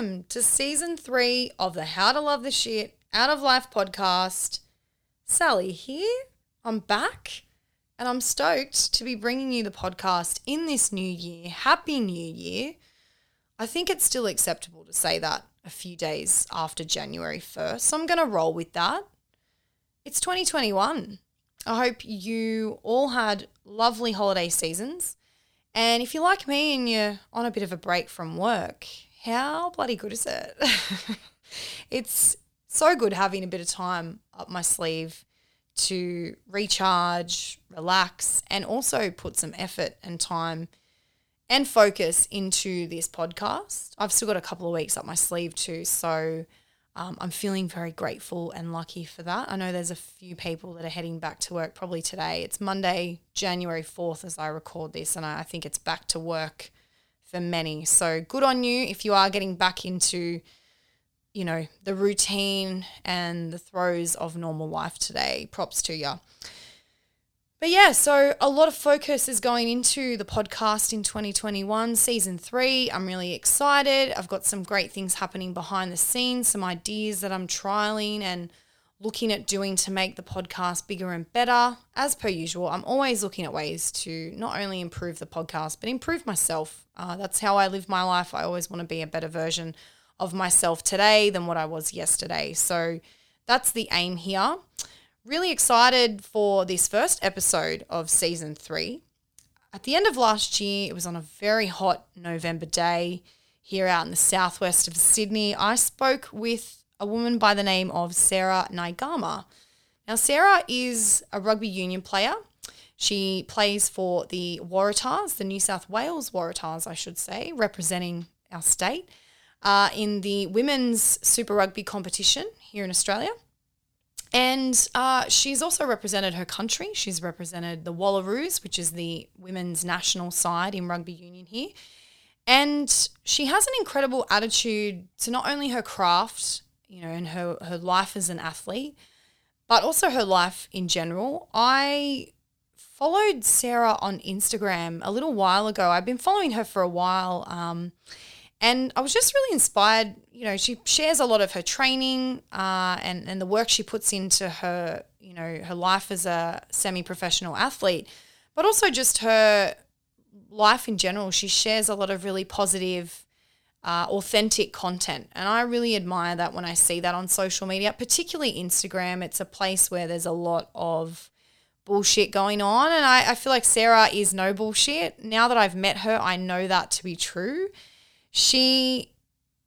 welcome to season three of the How to Love the Shit Out of Life podcast. Sally here. I'm back and I'm stoked to be bringing you the podcast in this new year. Happy New Year. I think it's still acceptable to say that a few days after January 1st. So I'm going to roll with that. It's 2021. I hope you all had lovely holiday seasons. And if you're like me and you're on a bit of a break from work, how bloody good is it? it's so good having a bit of time up my sleeve to recharge, relax, and also put some effort and time and focus into this podcast. I've still got a couple of weeks up my sleeve too, so um, I'm feeling very grateful and lucky for that. I know there's a few people that are heading back to work probably today. It's Monday, January 4th, as I record this, and I think it's back to work for many. So good on you if you are getting back into, you know, the routine and the throes of normal life today. Props to you. But yeah, so a lot of focus is going into the podcast in 2021, season three. I'm really excited. I've got some great things happening behind the scenes, some ideas that I'm trialing and looking at doing to make the podcast bigger and better. As per usual, I'm always looking at ways to not only improve the podcast, but improve myself. Uh, that's how I live my life. I always want to be a better version of myself today than what I was yesterday. So that's the aim here. Really excited for this first episode of season three. At the end of last year, it was on a very hot November day here out in the southwest of Sydney. I spoke with a woman by the name of Sarah Naiqama. Now, Sarah is a rugby union player. She plays for the Waratahs, the New South Wales Waratahs, I should say, representing our state uh, in the women's Super Rugby competition here in Australia. And uh, she's also represented her country. She's represented the Wallaroos, which is the women's national side in rugby union here. And she has an incredible attitude to not only her craft you know, and her, her life as an athlete, but also her life in general. I followed Sarah on Instagram a little while ago. I've been following her for a while. Um, and I was just really inspired. You know, she shares a lot of her training uh, and, and the work she puts into her, you know, her life as a semi professional athlete, but also just her life in general. She shares a lot of really positive uh, authentic content. And I really admire that when I see that on social media, particularly Instagram. It's a place where there's a lot of bullshit going on. And I, I feel like Sarah is no bullshit. Now that I've met her, I know that to be true. She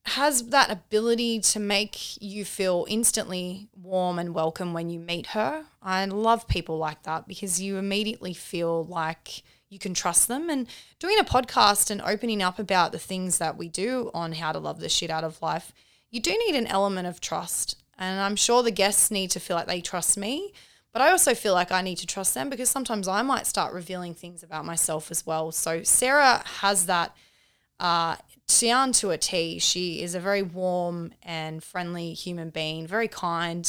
has that ability to make you feel instantly warm and welcome when you meet her. I love people like that because you immediately feel like you can trust them. And doing a podcast and opening up about the things that we do on how to love the shit out of life, you do need an element of trust. And I'm sure the guests need to feel like they trust me. But I also feel like I need to trust them because sometimes I might start revealing things about myself as well. So Sarah has that uh, down to a T. She is a very warm and friendly human being, very kind.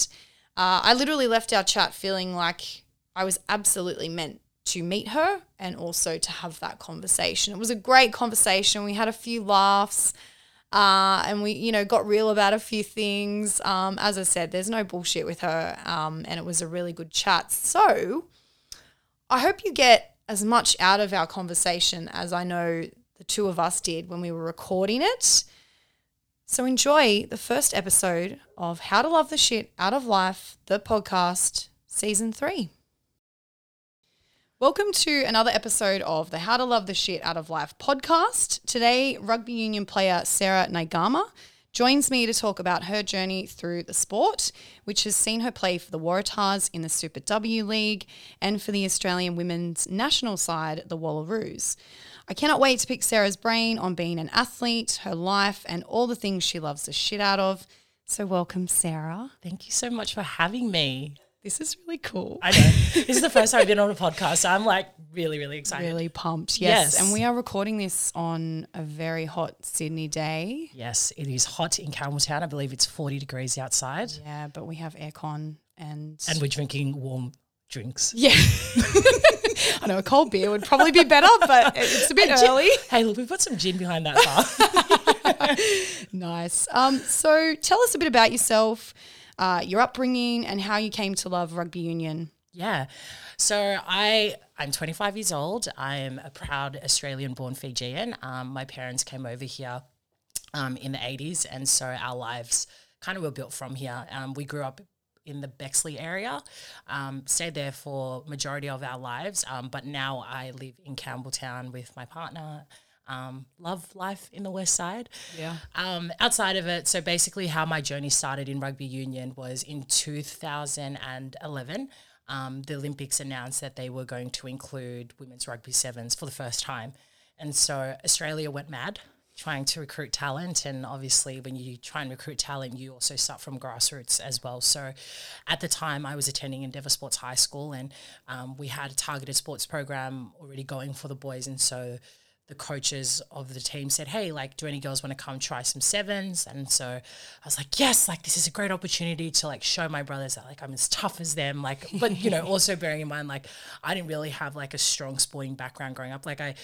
Uh, I literally left our chat feeling like I was absolutely meant to meet her and also to have that conversation. It was a great conversation. We had a few laughs. Uh, and we, you know, got real about a few things. Um, as I said, there's no bullshit with her, um, and it was a really good chat. So, I hope you get as much out of our conversation as I know the two of us did when we were recording it. So, enjoy the first episode of How to Love the Shit Out of Life, the podcast, season three. Welcome to another episode of the How to Love the Shit Out of Life podcast. Today, rugby union player Sarah Naiqama joins me to talk about her journey through the sport, which has seen her play for the Waratahs in the Super W League and for the Australian women's national side, the Wallaroos. I cannot wait to pick Sarah's brain on being an athlete, her life, and all the things she loves the shit out of. So, welcome, Sarah. Thank you so much for having me this is really cool. I know. this is the first time I've been on a podcast. So I'm like really, really excited. Really pumped. Yes. yes. And we are recording this on a very hot Sydney day. Yes, it is hot in Campbelltown. I believe it's 40 degrees outside. Yeah, but we have aircon and. And we're drinking warm drinks. Yeah. I know a cold beer would probably be better, but it's a bit early. Hey, look, we've got some gin behind that bar. nice. Um, so tell us a bit about yourself, uh, your upbringing, and how you came to love rugby union. Yeah. So I I'm 25 years old. I'm a proud Australian-born Fijian. Um, my parents came over here um, in the 80s, and so our lives kind of were built from here. Um, we grew up in the Bexley area, um, stayed there for majority of our lives, um, but now I live in Campbelltown with my partner. Um, love life in the West Side. Yeah. Um, outside of it, so basically, how my journey started in rugby union was in 2011. Um, the Olympics announced that they were going to include women's rugby sevens for the first time. And so Australia went mad trying to recruit talent. And obviously, when you try and recruit talent, you also start from grassroots as well. So at the time, I was attending Endeavour Sports High School and um, we had a targeted sports program already going for the boys. And so the coaches of the team said, Hey, like, do any girls want to come try some sevens? And so I was like, Yes, like, this is a great opportunity to like show my brothers that like I'm as tough as them. Like, but you know, also bearing in mind, like, I didn't really have like a strong sporting background growing up. Like, I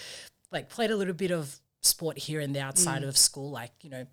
like played a little bit of sport here and there outside mm. of school, like, you know,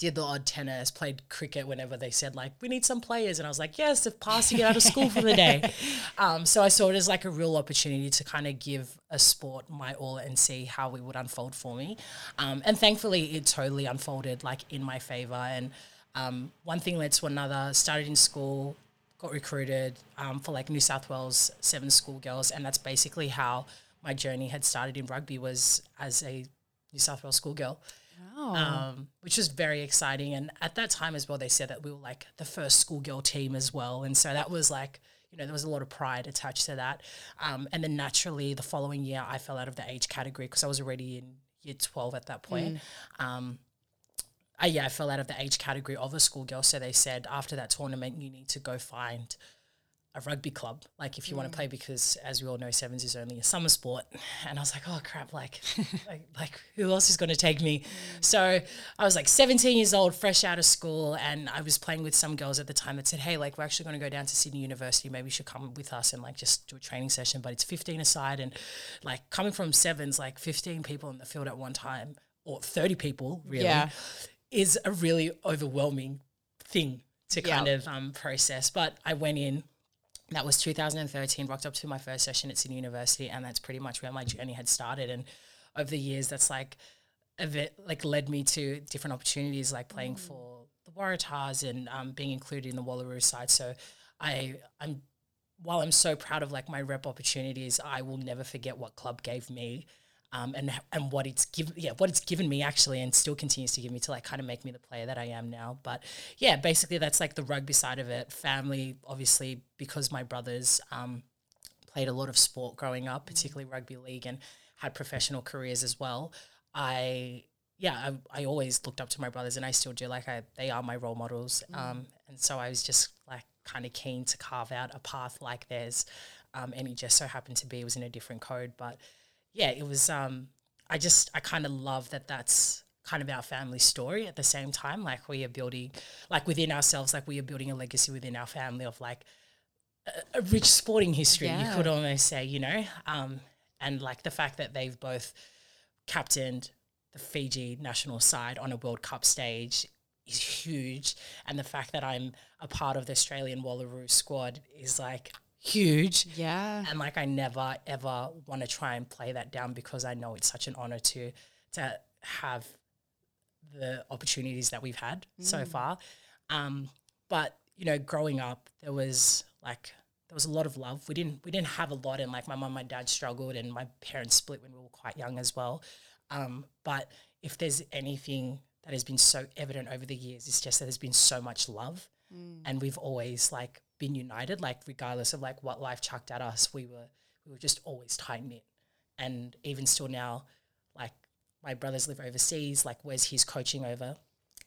did the odd tennis, played cricket whenever they said like we need some players, and I was like, yes, if pass to get out of school for the day. Um, so I saw it as like a real opportunity to kind of give a sport my all and see how it would unfold for me. Um, and thankfully, it totally unfolded like in my favor. And um, one thing led to another. Started in school, got recruited um, for like New South Wales seven schoolgirls, and that's basically how my journey had started in rugby was as a New South Wales schoolgirl um, which was very exciting. And at that time as well, they said that we were like the first schoolgirl team as well. And so that was like, you know, there was a lot of pride attached to that. Um, and then naturally, the following year, I fell out of the age category because I was already in year 12 at that point. Um, I, yeah, I fell out of the age category of a schoolgirl. So they said after that tournament, you need to go find a rugby club, like if you want to play, because as we all know, sevens is only a summer sport. And I was like, oh crap, like, like, like who else is going to take me? So I was like 17 years old, fresh out of school, and I was playing with some girls at the time that said, hey, like we're actually going to go down to Sydney University. Maybe you should come with us and like just do a training session. But it's 15 aside, and like coming from sevens, like 15 people in the field at one time, or 30 people really, Yeah. is a really overwhelming thing to Yeah. kind of um, process. But I went in that was 2013 rocked up to my first session at sydney university and that's pretty much where my journey had started. And over the years that's like bit, like led me to different opportunities like playing for the waratahs and um, being included in the wallaroo side. So i i'm while i'm so proud of like my rep opportunities i will never forget what club gave me um, and and what it's given yeah what it's given me actually and still continues to give me to like kind of make me the player that I am now. But yeah basically that's like the rugby side of it. Family obviously because my brothers um, played a lot of sport growing up particularly rugby league and had professional careers as well. I yeah I, I always looked up to my brothers and I still do like I they are my role models. Um, and so I was just like kind of keen to carve out a path like theirs. Um, and it just so happened to be it was in a different code but yeah, it was. Um, I just I kind of love that. That's kind of our family story at the same time. Like we are building, like within ourselves, like we are building a legacy within our family of like a, a rich sporting history. Yeah. You could almost say, you know, um, and like the fact that they've both captained the Fiji national side on a World Cup stage is huge, and the fact that I'm a part of the Australian Wallaroo squad is like huge. Yeah. And like I never ever want to try and play that down because I know it's such an honor to to have the opportunities that we've had so far. Um, but you know, growing up, there was like there was a lot of love. We didn't we didn't have a lot, and like my mom, and my dad struggled, and my parents split when we were quite young as well. Um, but if there's anything that has been so evident over the years, it's just that there's been so much love, and we've always like been united. Like regardless of like what life chucked at us, we were we were just always tight knit, and even still now, like my brothers live overseas. Like where's his coaching over?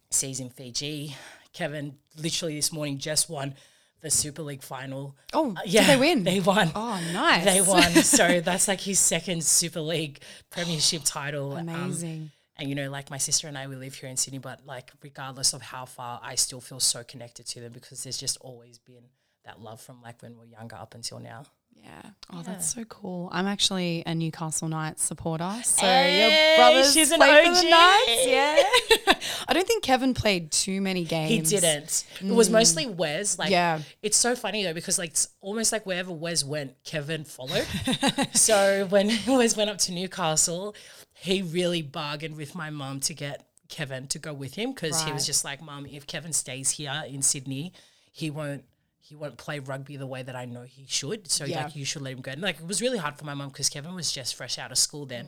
Seas in Fiji. Kevin literally this morning just won the Super League final. Oh, Uh, did they win? They won. Oh, nice. They won. so that's like his second Super League Premiership title. Um, Amazing. and you know, like my sister and I, we live here in Sydney, but like regardless of how far, I still feel so connected to them because there's just always been that love from like when we're younger up until now. Yeah. Oh, yeah. Oh, that's so cool. I'm actually a Newcastle Knights supporter. So Hey, your brothers she's an play for the Knights. Yeah. I don't think Kevin played too many games. He games. didn't. It was mm. mostly Wes. Like, Yeah. it's so funny though because like it's almost like wherever Wes went, Kevin followed. so when Wes went up to Newcastle, he really bargained with my mum to get Kevin to go with him because he was just like, "Mom, if Kevin stays here in Sydney, he won't." He won't play rugby the way that I know he should. So Yeah. like you should let him go. And like it was really hard for my mum because Kevin was just fresh out of school then.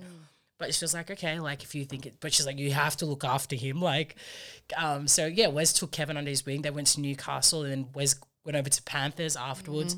But she was like, okay, like if you think it, but she's like, you have to look after him. Like, um, so yeah, Wes took Kevin under his wing. They went to Newcastle and then Wes went over to Panthers afterwards.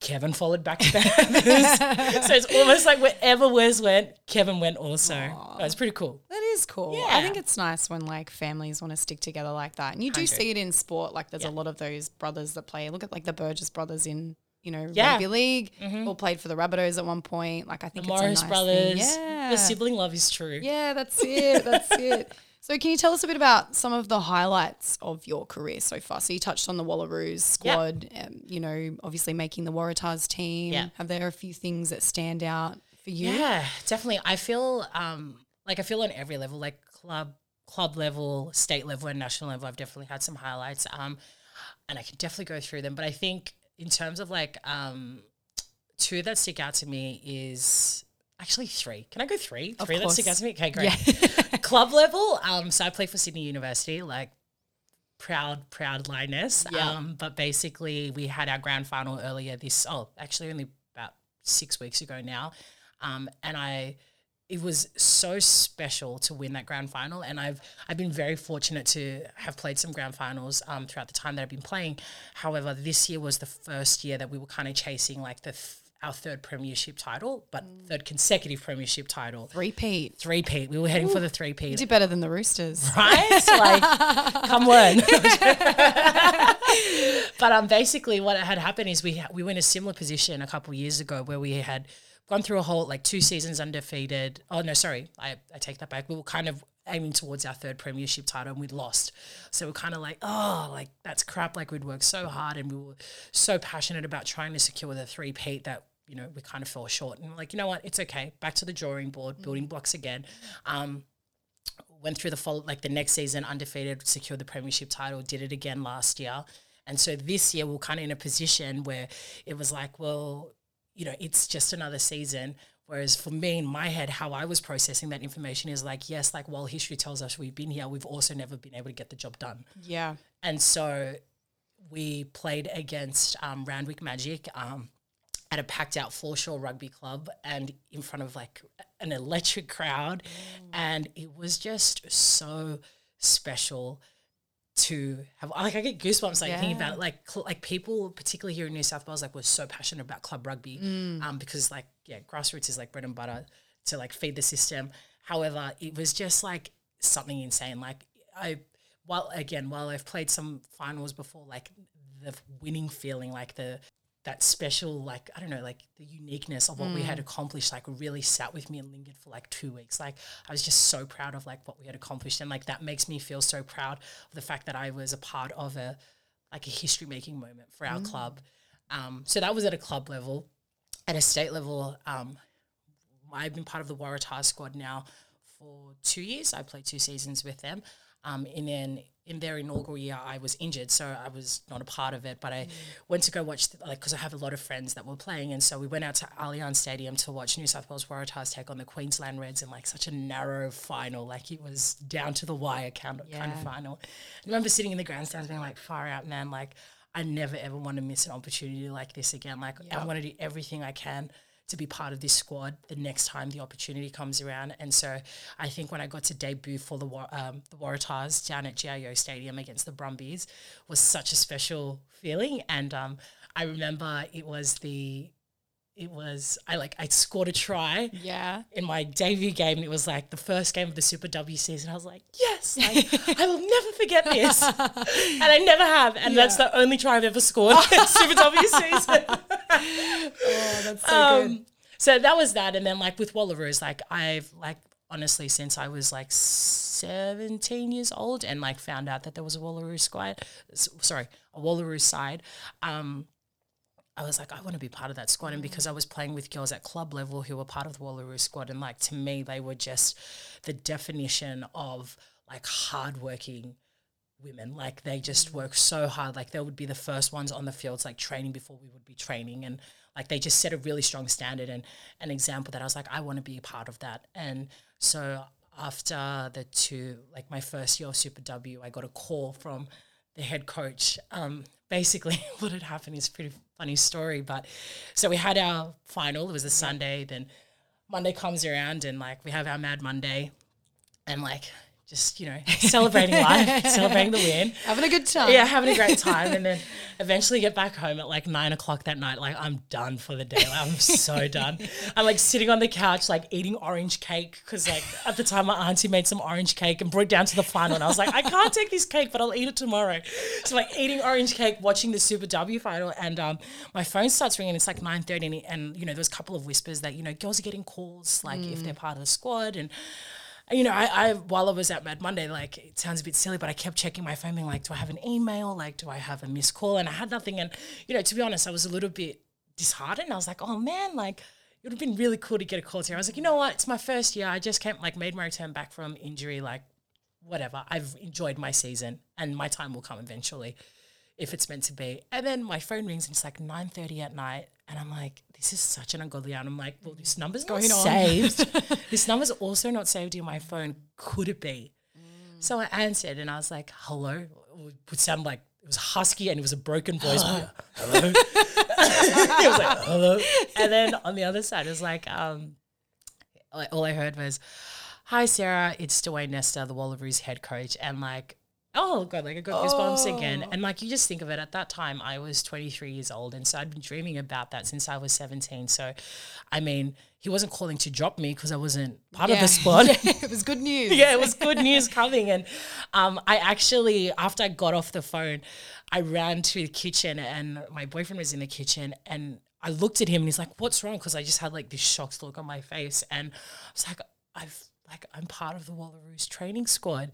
Kevin followed back to Panthers. so it's almost like wherever Wes went, Kevin went also. That was pretty cool. That is cool. Yeah. I think it's nice when like families want to stick together like that. And you do 100. see it in sport. Like there's a lot of those brothers that play. Look at like the Burgess brothers in, you know, Yeah. rugby league. Mm-hmm. All played for the Rabbitohs at one point. Like I think The it's Morris nice brothers. Thing. Yeah. The sibling love is true. Yeah, that's it. That's it. So, can you tell us a bit about some of the highlights of your career so far? So, you touched on the Wallaroos squad, um, you know, obviously making the Waratahs team. Yeah. Have there a few things that stand out for you? Yeah, definitely. I feel um like I feel on every level, like club club level, state level, and national level. I've definitely had some highlights. Um, and I can definitely go through them. But I think in terms of like um two that stick out to me is actually three. Can I go three? Of three that stick out course. to me. Okay, great. club level. Um, so I play for Sydney University. Like proud, proud lioness. Yeah. Um, but basically, we had our grand final earlier this. Oh, actually, only about six weeks ago now. Um, and I, it was so special to win that grand final. And I've I've been very fortunate to have played some grand finals um, throughout the time that I've been playing. However, this year was the first year that we were kind of chasing like the. Th- our third premiership title, but third consecutive premiership title. Repeat. Three peat. We were heading for the three peat You did better than the Roosters. right? like, come learn. but um, basically, what had happened is we we were in a similar position a couple years ago where we had gone through a whole like two seasons undefeated. Oh no, sorry, I, I take that back. We were kind of aiming towards our third premiership title and we'd lost. So we're kind of like, oh, like that's crap. Like we'd worked so hard and we were so passionate about trying to secure the three peat that you know we kind of fell short. And like, you know what, it's okay. Back to the drawing board, building blocks again. Um, went through the fall, like the next season undefeated, secured the premiership title, did it again last year. And so this year we're kind of in a position where it was like, well, you know, it's just another season. Whereas for me in my head, how I was processing that information is like, yes, like while history tells us we've been here, we've also never been able to get the job done. Yeah. And so we played against um, Randwick Magic um, at a packed out foreshore rugby club and in front of like an electric crowd. And it was just so special to have like I get goosebumps like thinking about it. like cl- like people particularly here in New South Wales like were so passionate about club rugby um because like yeah grassroots is like bread and butter to like feed the system however it was just like something insane like I while again while I've played some finals before like the winning feeling like the that special like I don't know like the uniqueness of what we had accomplished like really sat with me and lingered for like two weeks. Like I was just so proud of like what we had accomplished and like that makes me feel so proud of the fact that I was a part of a like a history making moment for our club. Um, so that was at a club level. At a state level um, I've been part of the Waratah squad now for two years. I played two seasons with them. Um, and then in their inaugural year, I was injured, so I was not a part of it. But I went to go watch, the, like, because I have a lot of friends that were playing, and so we went out to Allianz Stadium to watch New South Wales Waratahs take on the Queensland Reds in like such a narrow final, like it was down to the wire kind of, kind of final. I remember sitting in the grandstands being like, far out, man, like. I never ever want to miss an opportunity like this again. Like I want to do everything I can to be part of this squad the next time the opportunity comes around. And so I think when I got to debut for the um, the Waratahs down at GIO Stadium against the Brumbies was such a special feeling. And um, I remember it was the it was I like I scored a try Yeah. in my debut game. It was like the first game of the Super W season. I was like, yes, like, I will never forget this. and I never have. And that's the only try I've ever scored in Super W season. Oh, that's so good. Um, so that was that. And then like with Wallaroos, like I've like honestly since I was like 17 years old and like found out that there was a Wallaroo squad, sorry, a Wallaroo side, um, I was like, I want to be part of that squad. And because I was playing with girls at club level who were part of the Wallaroo squad, and like to me, they were just the definition of like hardworking women. Like they just work so hard. Like they would be the first ones on the fields, like training before we would be training. And like they just set a really strong standard and an example that I was like, I want to be a part of that. And so after the two, like my first year of Super W, I got a call from the head coach. Um, basically, what had happened is pretty funny story. But so we had our final. It was a Sunday. Then Monday comes around, and like we have our Mad Monday, and like just you know celebrating life, celebrating the win. Having a good time. Yeah, having a great time, and then eventually get back home at like nine o'clock that night. Like I'm done for the day. Like, I'm so done. I'm like sitting on the couch, like eating orange cake because like at the time my auntie made some orange cake and brought it down to the final, and I was like, I can't take this cake, but I'll eat it tomorrow. So like eating orange cake, watching the Super W final, and um, my phone starts ringing. It's like nine thirty, and, and you know there's a couple of whispers that you know girls are getting calls like if they're part of the squad and you know, I, I while I was at Mad Monday, like it sounds a bit silly, but I kept checking my phone, being like, do I have an email? Like, do I have a missed call? And I had nothing. And you know, to be honest, I was a little bit disheartened. I was like, oh man, like it would have been really cool to get a call to. I was like, you know what? It's my first year. I just came, like, made my return back from injury. Like, whatever. I've enjoyed my season, and my time will come eventually, if it's meant to be. And then my phone rings, and it's like nine thirty at night, and I'm like, this is such an ungodly hour. And I'm like, well, this number's not Going on. saved. this number's also not saved in my phone. Could it be? So I answered, and I was like, hello. It would sound like it was husky, and it was a broken voice. Hello. it was like, hello. And then on the other side, it was like, um, all I heard was, "Hi Sarah, it's Dwayne Nesta, the Wallaroos head coach," and like, oh god, like I got goosebumps again, and like you just think of it. At that time, I was 23 years old, and so I'd been dreaming about that since I was 17. So, I mean, he wasn't calling to drop me because I wasn't part of the squad. Yeah, it was good news. yeah, it was good news coming. And um, I actually, after I got off the phone, I ran to the kitchen and my boyfriend was in the kitchen and I looked at him and he's like, what's wrong? Because I just had like this shocked look on my face. And I was like, I've like, I'm part of the Wallaroos training squad.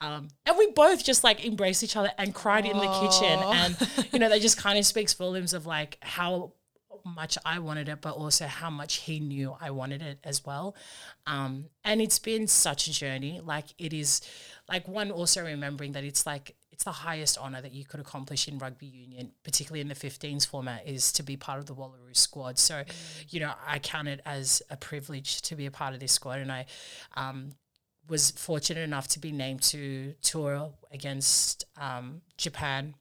Um, and we both just like embraced each other and cried in the kitchen. And, you know, that just kind of speaks volumes of like how much I wanted it, but also how much he knew I wanted it as well. Um, and it's been such a journey. Like it is, like one also remembering that it's like it's the highest honor that you could accomplish in rugby union, particularly in the 15s format, is to be part of the Wallaroo squad. So, you know, I count it as a privilege to be a part of this squad, and I. Um, was fortunate enough to be named to tour against um, Japan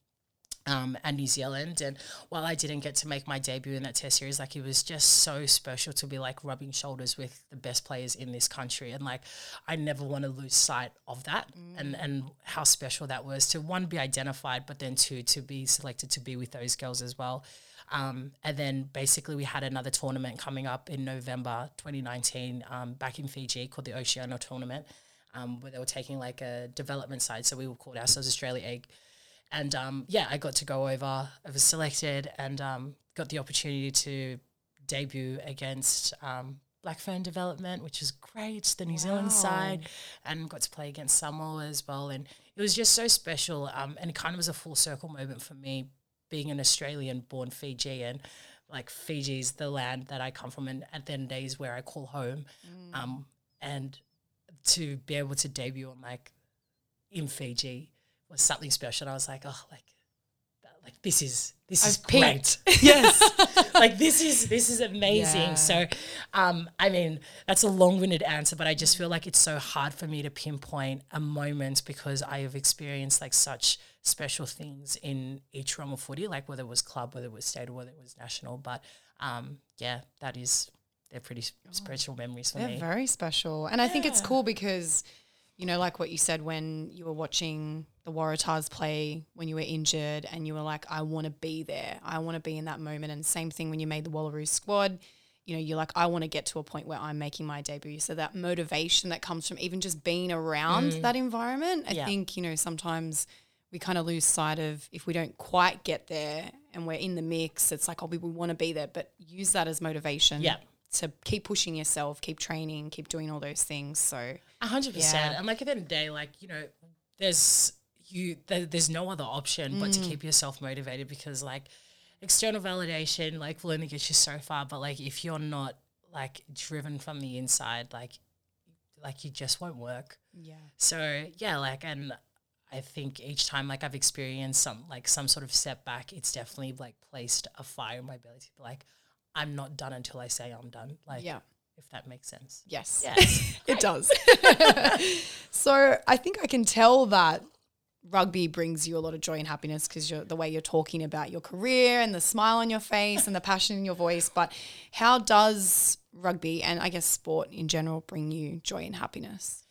um, and New Zealand. And while I didn't get to make my debut in that test series, like it was just so special to be like rubbing shoulders with the best players in this country. And like I never want to lose sight of that and, and how special that was to one be identified, but then two to be selected to be with those girls as well. Um, and then basically we had another tournament coming up in November 2019 um, back in Fiji called the Oceania tournament. Um, where they were taking like a development side, so we were called ourselves Australia Egg, and um, yeah, I got to go over. I was selected and um, got the opportunity to debut against um, Blackfern Development, which was great, the New Zealand side, and got to play against Samoa as well. And it was just so special. Um, and it kind of was a full circle moment for me, being an Australian born Fijian. Like Fiji's the land that I come from, and at the end of the day is where I call home. Um, and to be able to debut on like in Fiji was something special. And I was like, oh, like, like this is this is I've great. yes, like this is this is amazing. Yeah. So, um, I mean, that's a long-winded answer, but I just feel like it's so hard for me to pinpoint a moment because I have experienced like such special things in each realm of footy, like whether it was club, whether it was state, or whether it was national. But um, yeah, that is they're pretty s- special memories for They're me. very special. And I think it's cool because, you know, like what you said when you were watching the Waratahs play when you were injured and you were like, I want to be there. I want to be in that moment. And same thing when you made the Wallaroo squad. You know, you're like, I want to get to a point where I'm making my debut. So that motivation that comes from even just being around that environment, I Yeah. think, you know, sometimes we kind of lose sight of if we don't quite get there and we're in the mix, it's like, oh, we, we want to be there, but use that as motivation Yeah. to keep pushing yourself, keep training, keep doing all those things. So A hundred percent. Yeah. And like at the end of the day, like you know, there's you. There, there's no other option but to Mm. keep yourself motivated because like. external validation like will only get you so far. But like if you're not like driven from the inside, like like you just won't work. Yeah. So yeah, like and I think each time like I've experienced some like some sort of setback, it's definitely like placed a fire in my belly to be like, I'm not done until I say I'm done. Like Yeah. if that makes sense. Yes. Yes. it does. so I think I can tell that rugby brings you a lot of joy and happiness because you're the way you're talking about your career and the smile on your face and the passion in your voice. But how does rugby and I guess sport in general bring you joy and happiness?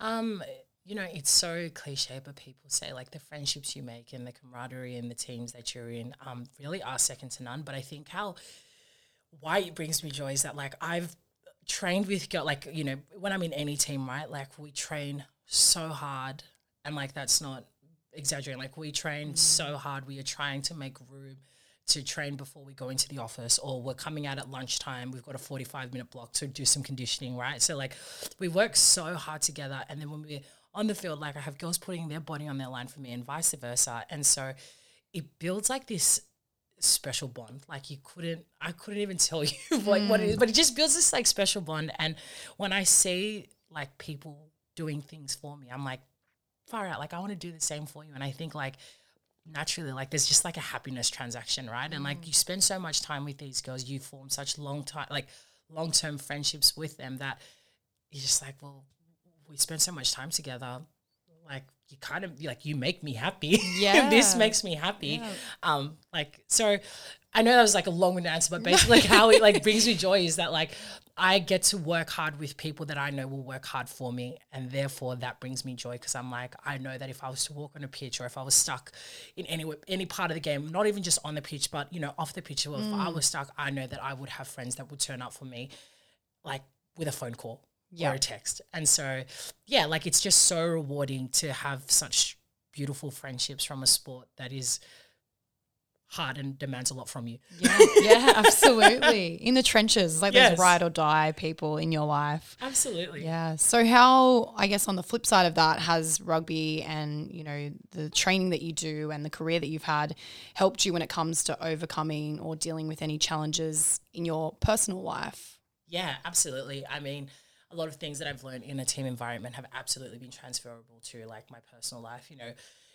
Um, you know, it's so cliche, but people say like the friendships you make and the camaraderie and the teams that you're in um, really are second to none. But I think how why it brings me joy is that like I've trained with girl like you know when I'm in any team, right? Like we train so hard, and like that's not exaggerating. Like we train so hard, we are trying to make room to train before we go into the office or we're coming out at lunchtime we've got a 45 minute block to do some conditioning right so like we work so hard together and then when we're on the field like i have girls putting their body on their line for me and vice versa. And so it builds like this special bond. Like you couldn't i couldn't even tell you like what it is but it just builds this like special bond. And when i see like people doing things for me i'm like far out. Like i want to do the same for you. And i think like naturally like there's just like a happiness transaction right? And like mm. you spend so much time with these girls you form such long time like long-term friendships with them that you're just like well we spend so much time together like you kind of like you make me happy. Yeah. this makes me happy. Um like so i know that was like a long-winded answer but basically like how it like brings me joy is that like i get to work hard with people that i know will work hard for me and therefore that brings me joy because i'm like i know that if i was to walk on a pitch or if i was stuck in any any part of the game not even just on the pitch but you know off the pitch or if i was stuck i know that i would have friends that would turn up for me like with a phone call Yeah. or a text. And so, yeah, like it's just so rewarding to have such beautiful friendships from a sport that is hard and demands a lot from you. Yeah, yeah, absolutely. In the trenches, like Yes. there's ride or die people in your life. Absolutely. Yeah. So how I guess on the flip side of that has rugby and you know the training that you do and the career that you've had helped you when it comes to overcoming or dealing with any challenges in your personal life? Yeah, absolutely. I mean, a lot of things that I've learned in a team environment have absolutely been transferable to like my personal life, you know.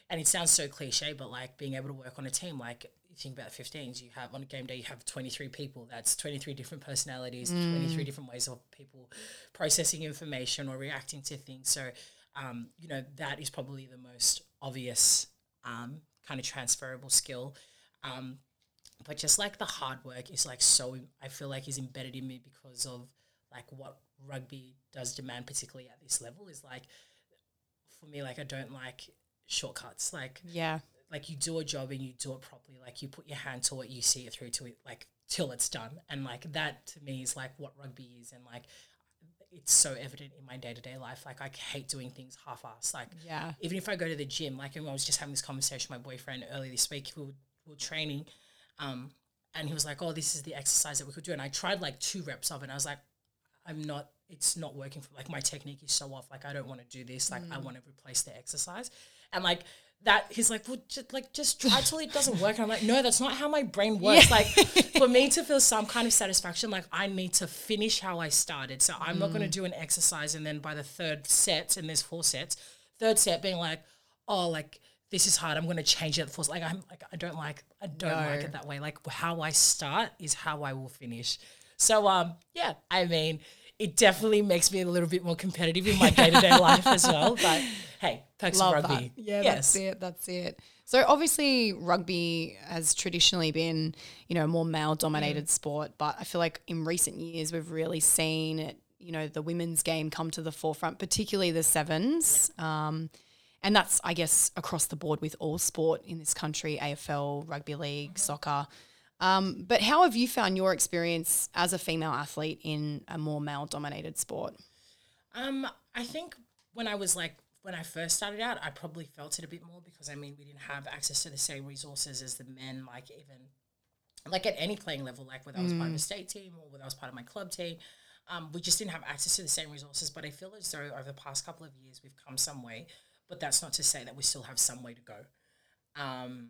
And it sounds so cliche, but like being able to work on a team, like you think about 15s, you have on a game day, you have 23 people. That's 23 different personalities, 23 different ways of people processing information or reacting to things. So, um, you know, that is probably the most obvious um, kind of transferable skill. Um, but just like the hard work is like so i feel like is embedded in me because of like what rugby does demand particularly at this level is like for me like i don't like shortcuts. Like Yeah. like you do a job and you do it properly. Like you put your hand to it you see it through to it like till it's done. And like that to me is like what rugby is. And like it's so evident in my day-to-day life. Like i hate doing things half-assed. Like Yeah. even if I go to the gym, like I was just having this conversation with my boyfriend earlier this week, we were, we were training, um, and he was like, "Oh, this is the exercise that we could do," and I tried like two reps of it, and I was like, "I'm not, it's not working for like my technique is so off. Like I don't want to do this. Like I mm. want to replace the exercise," and like that, he's like, "Well, just, like just try till it doesn't work." And I'm like, "No, that's not how my brain works. Like for me to feel some kind of satisfaction, like I need to finish how I started. So I'm not going to mm. do an exercise, and then by the third set, and there's four sets." third set being like, oh, like this is hard. I'm going to change it. For like I'm like I don't like I don't like it that way. Like how I start is how I will finish. So um yeah, I mean it definitely makes me a little bit more competitive in my day to day life as well. But hey, perks Love of that. rugby. Yeah, yes. that's it. That's it. So obviously, rugby has traditionally been, you know, a more male-dominated sport, but I feel like in recent years we've really seen it, you know, the women's game come to the forefront, particularly the sevens. Um, and that's, I guess, across the board with all sport in this country: AFL, rugby league, soccer. Um, but how have you found your experience as a female athlete in a more male-dominated sport? Um, I think when I was like when I first started out, I probably felt it a bit more because I mean we didn't have access to the same resources as the men, like even like at any playing level, like whether I was part of the state team or whether I was part of my club team. Um, we just didn't have access to the same resources, but I feel as though over the past couple of years we've come some way. But that's not to say that we still have some way to go. Um,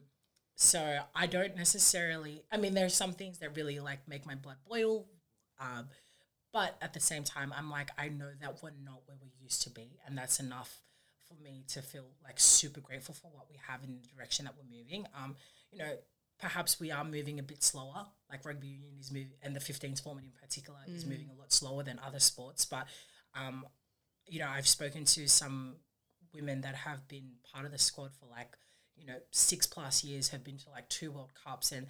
so I don't necessarily. I mean, there's some things that really like make my blood boil, um, but at the same time, I'm like, I know that we're not where we used to be, and that's enough for me to feel like super grateful for what we have in the direction that we're moving. Um, you know, perhaps we are moving a bit slower. Like rugby union is moving, and the 15s format in particular is moving a lot slower than other sports. But, um, you know, I've spoken to some women that have been part of the squad for like, you know, six plus years, have been to like two World Cups, and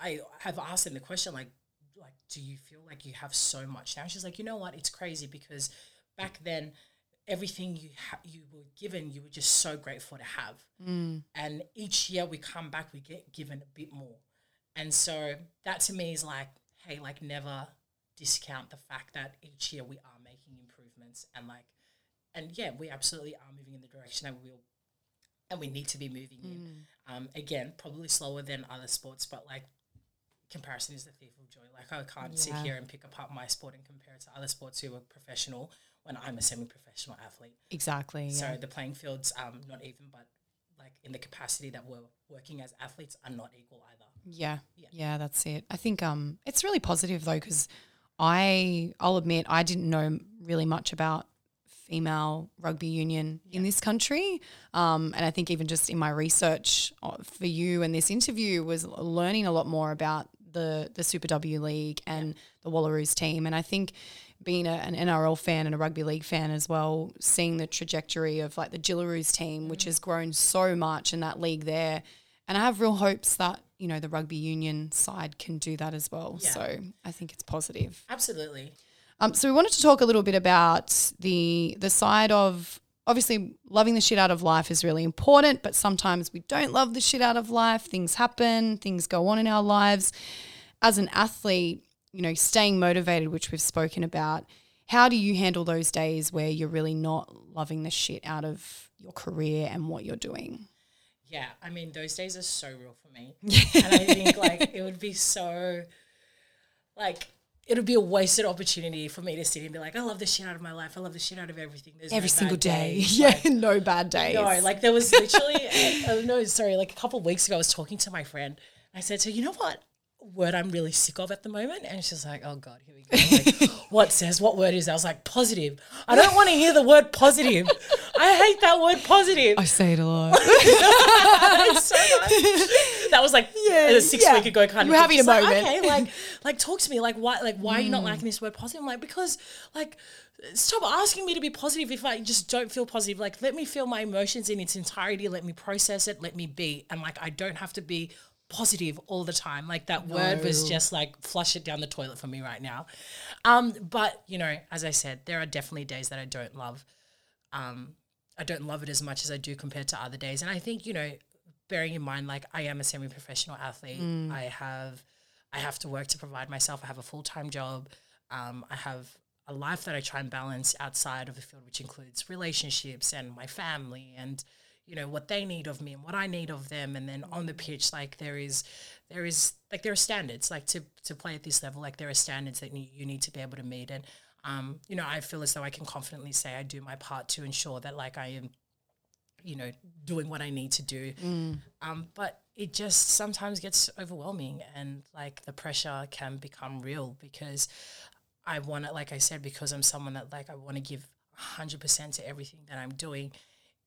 I have asked them the question like, like, do you feel like you have so much now? She's like, you know what? It's crazy because back then everything you ha- you were given, you were just so grateful to have. Mm. And each year we come back, we get given a bit more. And so that to me is like, hey, like never discount the fact that each year we are making improvements and like, and yeah, we absolutely are moving in the direction that we will, and we need to be moving in. Um, again, probably slower than other sports, but like comparison is the thief of joy. Like I can't sit here and pick apart my sport and compare it to other sports who are professional when I'm a semi-professional athlete. Exactly. So Yeah. the playing fields, um, not even, but like in the capacity that we're working as athletes, are not equal either. Yeah. Yeah. Yeah, that's it. I think um it's really positive though cuz I I'll admit I didn't know really much about female rugby union in this country. Um, and I think even just in my research uh, for you and this interview was learning a lot more about the the Super W League and the Wallaroos team. And I think being a, an NRL fan and a rugby league fan as well, seeing the trajectory of like the Jillaroos team, which has grown so much in that league there. And I have real hopes that, you know, the rugby union side can do that as well. Yeah. So I think it's positive. Absolutely. Um, so we wanted to talk a little bit about the the side of obviously loving the shit out of life is really important, but sometimes we don't love the shit out of life. Things happen, things go on in our lives. As an athlete, you know, staying motivated, which we've spoken about, how do you handle those days where you're really not loving the shit out of your career and what you're doing? Yeah, I mean, those days are so real for me. and I think like it would be so like it would be a wasted opportunity for me to sit and be like, I love the shit out of my life. I love the shit out of everything. There's Every bad single day. days. Yeah, Like, no bad days. no, like there was literally, uh, no, sorry, like a couple of weeks ago, I was talking to my friend. I said to her, you know what word I'm really sick of at the moment? And she's like, oh God, here we go. Like, what says, what word is that? I was like, positive. I don't want to hear the word positive. I hate that word positive. I say it a lot. It's so nice. That was like Yeah, a six yeah. week ago kind You of. were having a like, moment. okay, like, like talk to me. Like, why? Like, why are you not Mm. liking this word positive? I'm like, because, like, stop asking me to be positive if I just don't feel positive. Like, let me feel my emotions in its entirety. Let me process it. Let me be. And like, I don't have to be positive all the time. Like that word was just like flush it down the toilet for me right now. Um, but you know, as I said, there are definitely days that I don't love. Um, I don't love it as much as I do compared to other days. And I think, you know, bearing in mind like I am a semi-professional athlete, I have I have to work to provide myself. I have a full-time job. Um, I have a life that I try and balance outside of the field, which includes relationships and my family and you know what they need of me and what I need of them. And then on the pitch, like there is there is like there are standards like to to play at this level. Like there are standards that you, you need to be able to meet. And um, you know, I feel as though I can confidently say I do my part to ensure that like I am you know, doing what I need to do. Um, but it just sometimes gets overwhelming and like the pressure can become real because I want to, like I said, because I'm someone that like I want to give 100% to everything that I'm doing,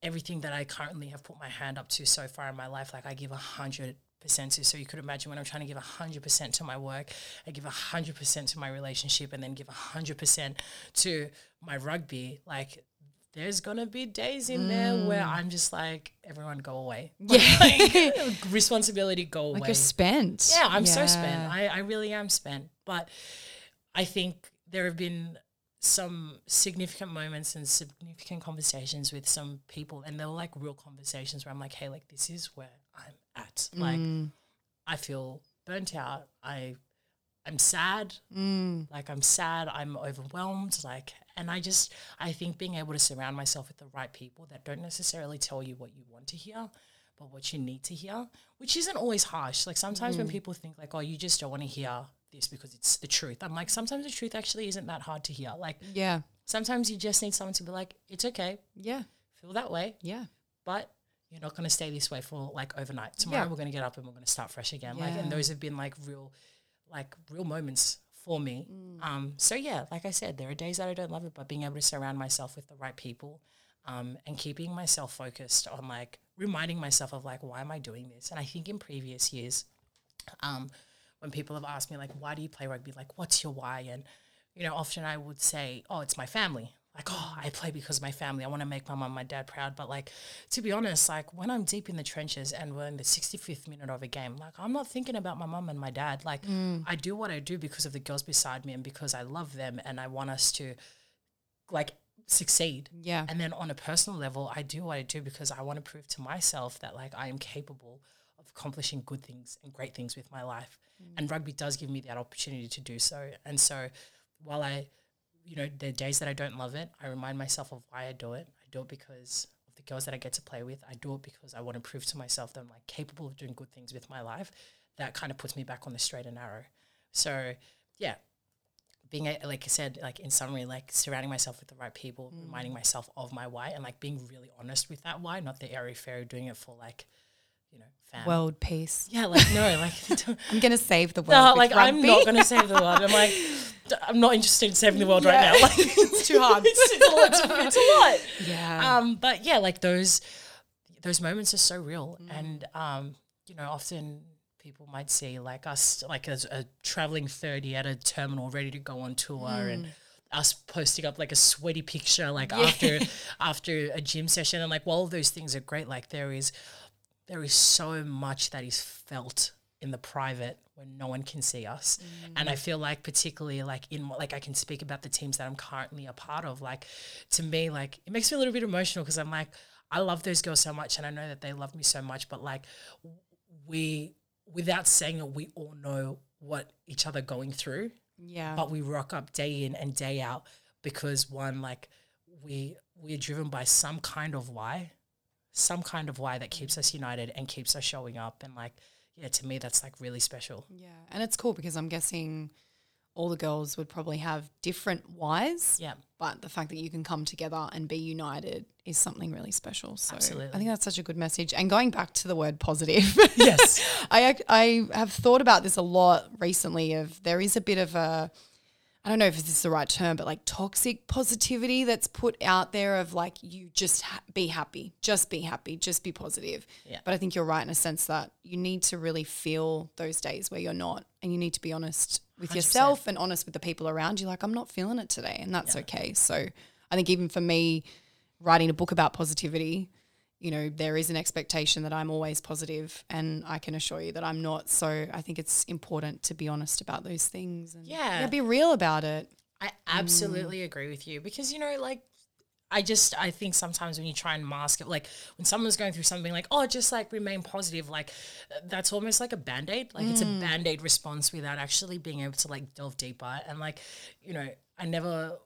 everything that I currently have put my hand up to so far in my life, like I give 100% to. So you could imagine when I'm trying to give 100% to my work, I give 100% to my relationship and then give 100% to my rugby, like there's gonna be days in there where I'm just like, everyone go away. Yeah. Like, responsibility go away. like you're spent. Yeah, I'm so spent. I, I really am spent. But I think there have been some significant moments and significant conversations with some people, and they were like real conversations where I'm like, hey, like this is where I'm at. Like Mm. I feel burnt out. I I'm sad. Mm. Like I'm sad. I'm overwhelmed. Like, and I just I think being able to surround myself with the right people that don't necessarily tell you what you want to hear, but what you need to hear, which isn't always harsh. Like sometimes when mm. people think like, oh, you just don't want to hear this because it's the truth. I'm like, sometimes the truth actually isn't that hard to hear. Like Yeah. sometimes you just need someone to be like, it's okay, Yeah. feel that way, Yeah. but you're not going to stay this way for like overnight. Tomorrow Yeah. we're going to get up and we're going to start fresh again. Like, and those have been like real, like real moments for me. Mm. Um, so yeah, like I said, there are days that I don't love it, but being able to surround myself with the right people, um, and keeping myself focused on like reminding myself of like why am I doing this? And I think in previous years, um, when people have asked me like why do you play rugby, like what's your why, and you know often I would say oh it's my family. Like oh I play because of my family. I want to make my mum, my dad proud. But like to be honest, like when I'm deep in the trenches and we're in the 65th minute of a game, like I'm not thinking about my mom and my dad. Like mm. I do what I do because of the girls beside me and because I love them and I want us to like succeed. Yeah. And then on a personal level, I do what I do because I want to prove to myself that like I am capable of accomplishing good things and great things with my life. Mm. And rugby does give me that opportunity to do so. And so while I, you know, the days that I don't love it, I remind myself of why I do it. I do it because of the girls that I get to play with. I do it because I want to prove to myself that I'm like capable of doing good things with my life. That kind of puts me back on the straight and narrow. So yeah, being a, like I said, like in summary, like surrounding myself with the right people, mm. reminding myself of my why, and like being really honest with that why, not the airy fairy doing it for like, you know, fam. World peace. yeah, like no, like I'm gonna save the world. no, like I'm not gonna save the world. I'm like, I'm not interested in saving the world right now. Like it's too hard. it's, it's a lot. It's a lot. yeah. Um, but yeah, like those those moments are so real, Mm. and um, you know, often people might see like us like as a traveling thirty at a terminal ready to go on tour, Mm. and us posting up like a sweaty picture like after after a gym session, and like while all those things are great, like there is there is so much that is felt in the private when no one can see us. Mm. And i feel like particularly like in like i can speak about the teams that i'm currently a part of like to me like it makes me a little bit emotional because i'm like i love those girls so much and i know that they love me so much but like we without saying it we all know what each other going through. Yeah. but we rock up day in and day out because one like we we're driven by some kind of why some kind of why that keeps us united and keeps us showing up and like yeah to me that's like really special yeah. And it's cool because I'm guessing all the girls would probably have different whys. yeah But the fact that you can come together and be united is something really special. So I think that's such a good message. And going back to the word positive, yes I I have thought about this a lot recently. Of there is a bit of a, I don't know if this is the right term, but like toxic positivity that's put out there of like you just ha- be happy, just be happy, just be positive. Yeah. But I think you're right in a sense that you need to really feel those days where you're not, and you need to be honest with 100%. yourself and honest with the people around you. Like I'm not feeling it today, and that's okay. So I think even for me, writing a book about positivity you know, there is an expectation that I'm always positive, and I can assure you that I'm not. So I think it's important to be honest about those things and Yeah. be real about it. i absolutely agree with you because you know like I just I think sometimes when you try and mask it, like when someone's going through something like, oh, just like remain positive, like that's almost like a band aid. Like it's a mm. band aid response without actually being able to like delve deeper. And like, you know, I never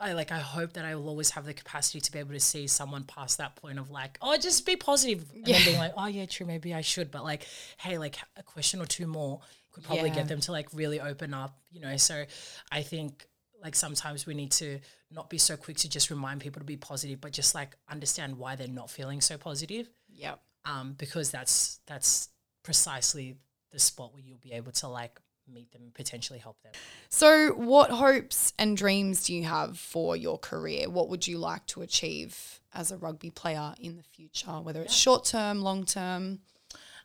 I like I hope that I will always have the capacity to be able to see someone past that point of like, oh, just be positive, and then being like, oh yeah, true, maybe I should, but like, hey, like a question or two more could probably Yeah. get them to like really open up, you know. So I think like sometimes we need to not be so quick to just remind people to be positive, but just like understand why they're not feeling so positive, Yeah. um, because that's that's precisely the spot where you'll be able to like meet them potentially help them. So, what hopes and dreams do you have for your career? What would you like to achieve as a rugby player in the future, whether it's short term, long term?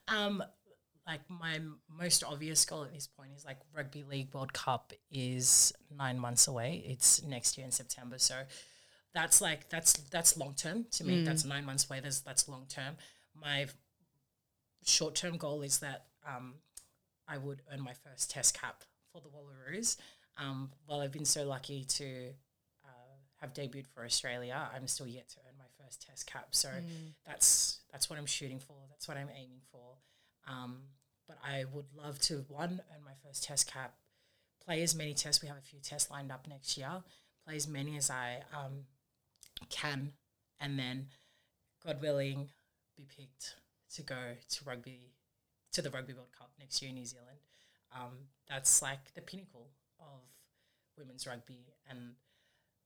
Um, like my most obvious goal at this point is like rugby league World Cup is nine months away. It's next year in September, so that's like that's that's long term to me. That's nine months away. That's that's long term. My short term goal is that um, I would earn my first Test cap for the Wallaroos. Um, while I've been so lucky to uh, have debuted for Australia, I'm still yet to earn my first Test cap. So that's that's what I'm shooting for. That's what I'm aiming for. Um, but I would love to one earn my first Test cap, play as many tests. We have a few tests lined up next year. Play as many as I um, can, and then, God willing, be picked to go to rugby to the Rugby World Cup next year in New Zealand. Um, that's like the pinnacle of women's rugby, and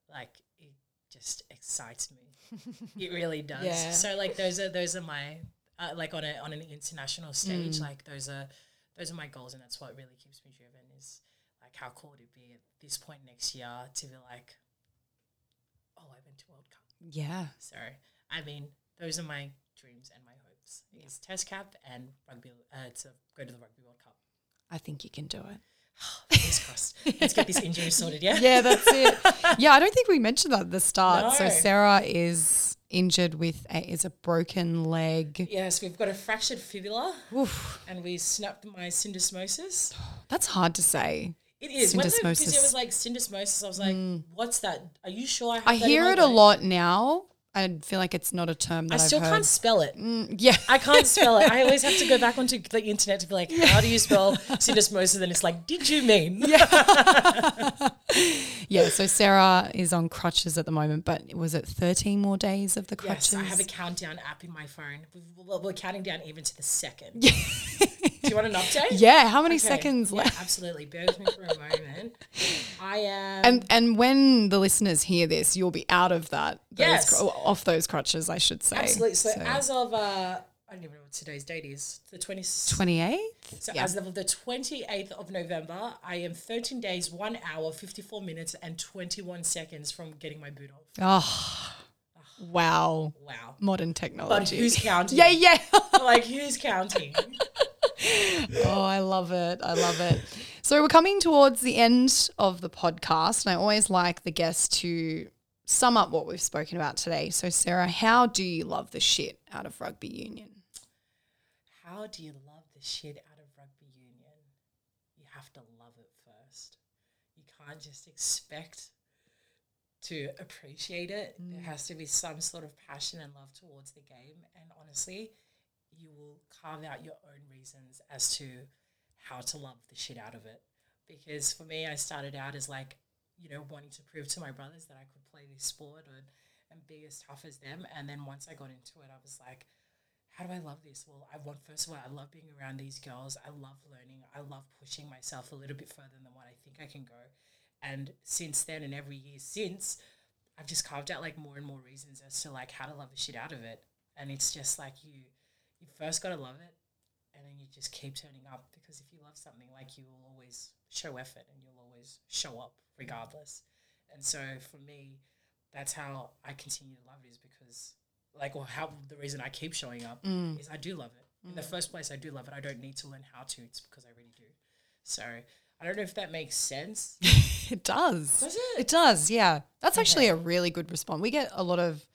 like it just excites me. it really does. Yeah. So like those are those are my uh, like on a on an international stage, like those are those are my goals, and that's what really keeps me driven. Is like how cool would it be at this point next year to be like, oh, I went to World Cup. Yeah. So I mean, those are my dreams and my hopes. Is test cap and rugby uh, to go to the Rugby World Cup. I think you can do it. Fingers crossed. Let's get this injury sorted. Yeah. Yeah, that's it. yeah, I don't think we mentioned that at the start. So Sarah is injured with a is a broken leg. Yes, we've got a fractured fibula Oof, and we snapped my syndesmosis. that's hard to say. It is. When the physio was like syndesmosis, I was like, "What's that? Are you sure I have I hear it a lot now. I feel like it's not a term that I have still heard. can't spell it. Mm, yeah. I can't spell it. I always have to go back onto the internet to be like, "How do you spell syndesmosis?" And it's like, "Did you mean?" Yeah, yeah. so Sarah is on crutches at the moment, but was it 13 more days of the Yes, crutches? I have a countdown app in my phone. We're counting down even to the second. do you want an update? yeah, how many Okay. seconds Yeah, left? absolutely. Bear with me for a moment. I am. And and when the listeners hear this, you'll be out of that. Those Yes. off those crutches, I should say. Absolutely. So, as of uh, I don't even know what today's date is. The twenty. 28th? So yeah. as of the twenty eighth of November, I am thirteen days, one hour, fifty four minutes, and twenty one seconds from getting my boot off. Oh, wow. Wow. Modern But technology. who's counting? yeah, yeah. like who's counting? oh, I love it. I love it. So we're coming towards the end of the podcast, and I always like the guests to sum up what we've spoken about today. So, Sarah, how do you love the shit out of rugby union? How do you love the shit out of rugby union? You have to love it first. You can't just expect to appreciate it. There mm. has to be some sort of passion and love towards the game. And honestly, you will carve out your own reasons as to how to love the shit out of it. Because for me, I started out as like, you know, wanting to prove to my brothers that I could play this sport and, and be as tough as them. And then once I got into it, I was like, how do I love this? Well, I want first of all, I love being around these girls. I love learning. I love pushing myself a little bit further than what I think I can go. And since then, and every year since, I've just carved out like more and more reasons as to like how to love the shit out of it. And it's just like you, you first got to love it, and then you just keep turning up because if you love something, like you will always show effort and you'll always show up regardless. And so for me, that's how I continue to love it is because like or how the reason I keep showing up mm. is I do love it. In the mm. first place I do love it. I don't need to learn how to, it's because I really do. So I don't know if that makes sense. It does. Does it? It does, yeah. That's actually a really good response. We get a lot of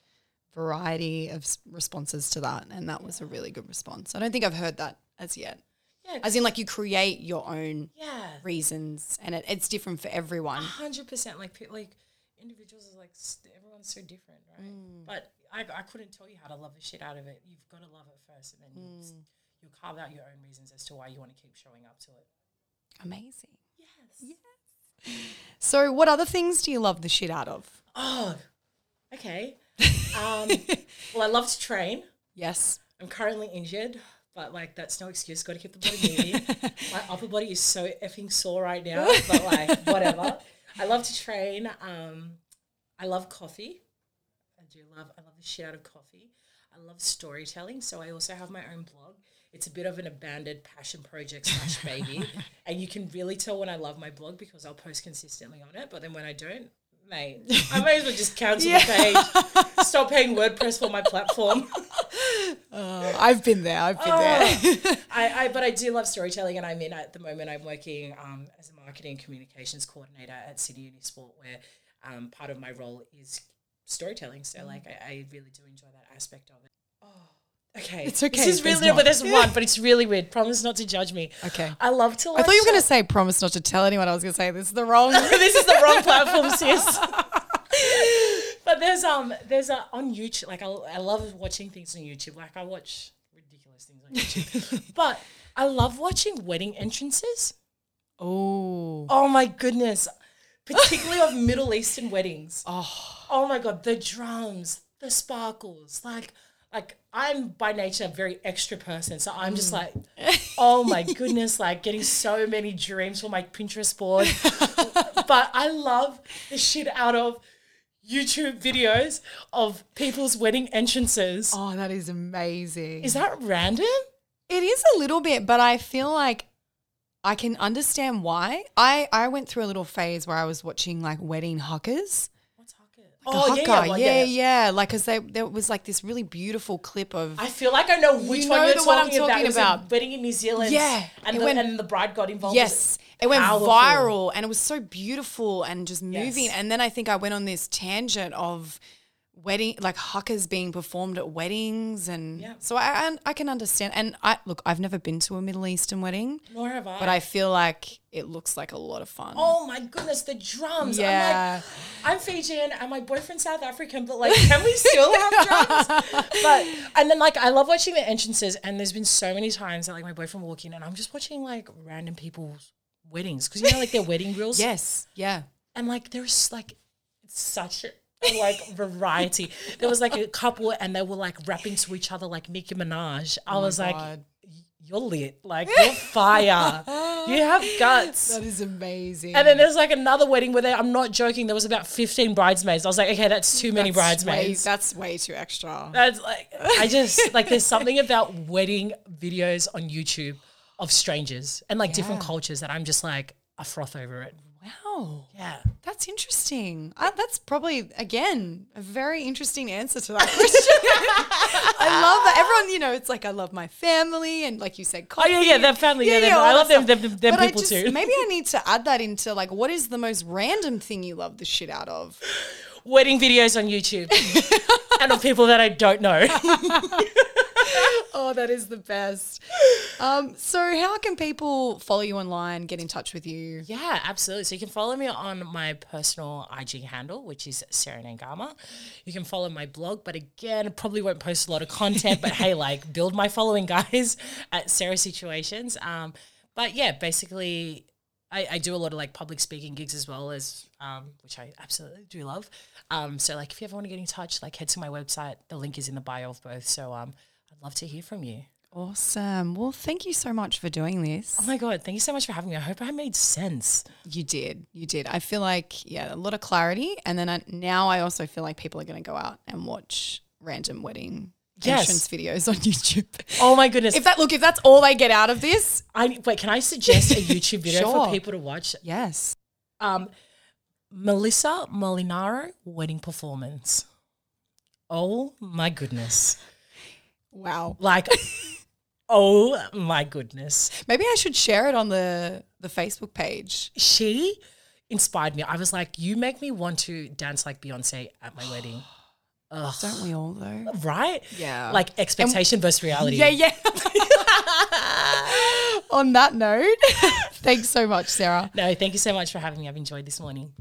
variety of responses to that, and that was a really good response. I don't think I've heard that as yet. Yeah. As in, like, you create your own yeah. reasons, and it, it's different for everyone. hundred percent. Like like individuals is like everyone's so different, right? Mm. But I, I couldn't tell you how to love the shit out of it. You've got to love it first, and then you'll, mm. you'll carve out your own reasons as to why you want to keep showing up to it. Amazing. Yes. Yes. So, what other things do you love the shit out of? Oh, okay. Um, well, I love to train. Yes. I'm currently injured, but like that's no excuse. Got to keep the body moving. My upper body is so effing sore right now, but like whatever. I love to train. Um, I love coffee. I do love. I love the shit out of coffee. I love storytelling, so I also have my own blog. It's a bit of an abandoned passion project slash baby, and you can really tell when I love my blog because I'll post consistently on it. But then when I don't, mate, I may as well just cancel the page, stop paying WordPress for my platform. I've been there. I've been there. I, I but I do love storytelling, and I'm in at the moment. I'm working um, as a marketing communications coordinator at City Uni Sport, where um, part of my role is storytelling. So like, I, I really do enjoy that aspect of it. Oh, okay. It's okay This is really, not. but there's one, but it's really weird. Promise not to judge me. Okay. I love to. I thought you were going to say promise not to tell anyone. I was going to say this is the wrong. this is the wrong platform, sis. but there's um there's a on YouTube like I, I love watching things on YouTube. Like I watch ridiculous things on YouTube, but I love watching wedding entrances. oh. Oh my goodness, particularly of Middle Eastern weddings. Oh, oh my god, the drums, the sparkles, like. Like I'm by nature a very extra person, so I'm just mm. like, oh my goodness, like getting so many dreams for my Pinterest board. but I love the shit out of YouTube videos of people's wedding entrances. Oh, that is amazing. Is that random? It is a little bit, but I feel like I can understand why. I I went through a little phase where I was watching like wedding hakas. What's Haka? The Oh yeah, yeah, well, yeah, yeah, Like, cause they there was like this really beautiful clip of I feel like I know which You one know you're the one I'm talking, about. talking It about. wedding in New Zealand. Yeah, and it the, went- and the bride got involved. yes, it went Powerful. viral and it was so beautiful and just moving. Yes. And then I think I went on this tangent of wedding like hakas being performed at weddings and Yeah. so I, I I can understand and I look I've never been to a Middle Eastern wedding Nor have I. but I feel like it looks like a lot of fun. Oh my goodness, the drums. Yeah. I'm like, I'm Fijian and my boyfriend's South African, but like, can we still have drums? But, and then like, I love watching the entrances, and there's been so many times that like my boyfriend will walk in and I'm just watching like random people's weddings because you know, like their wedding reels. Yes, yeah. And like, there's like such a like variety. There was like a couple and they were like rapping to each other like Nicki Minaj. I oh was like, Oh you're lit. Like, you're fire. you have guts. That is amazing. And then there's like another wedding where they, I'm not joking, there was about 15 bridesmaids. I was like, okay, that's too many That's way, bridesmaids. that's way too extra. that's like, I just, like, there's something about wedding videos on YouTube of strangers and like different cultures that I'm just like, I froth over it. Wow. Yeah. That's interesting. I, that's probably, again, a very interesting answer to that question. I love that. Everyone, you know, it's like, I love my family. And like you said, Oh, coffee. yeah, yeah, their family. Yeah, them- all I love them, stuff. them, them people just- too. Maybe I need to add that into like, what is the most random thing you love the shit out of? Wedding videos on YouTube and of people that I don't know. Oh, that is the best. Um, so, how can people follow you online, get in touch with you? Yeah, absolutely. So you can follow me on my personal IG handle, which is Sarah Nangama. You can follow my blog, but again, probably won't post a lot of content. but hey, like build my following, guys, at Sarah Situations. Um, but yeah, basically, I, I do a lot of like public speaking gigs as well as, um, which I absolutely do love. Um, so like if you ever want to get in touch, like head to my website. The link is in the bio of both. So um, I'd love to hear from you. Awesome. Well, thank you so much for doing this. Oh my god, thank you so much for having me. I hope I made sense. You did. You did. I feel like, yeah, a lot of clarity. And then I, now I also feel like people are going to go out and watch random wedding Yes. entrance videos on YouTube. Oh my goodness. If that, look, if that's all they get out of this, I wait. Can I suggest a YouTube video Sure. for people to watch? yes. Um, Melissa Molinaro wedding performance. Oh my goodness! Wow. Like, oh my goodness! Maybe I should share it on the, the Facebook page. She inspired me. I was like, you make me want to dance like Beyonce at my wedding. Ugh. Don't we all, though? Right? Yeah. Like expectation versus reality. Yeah, yeah. on that note, thanks so much, Sarah. No, thank you so much for having me. I've enjoyed this morning.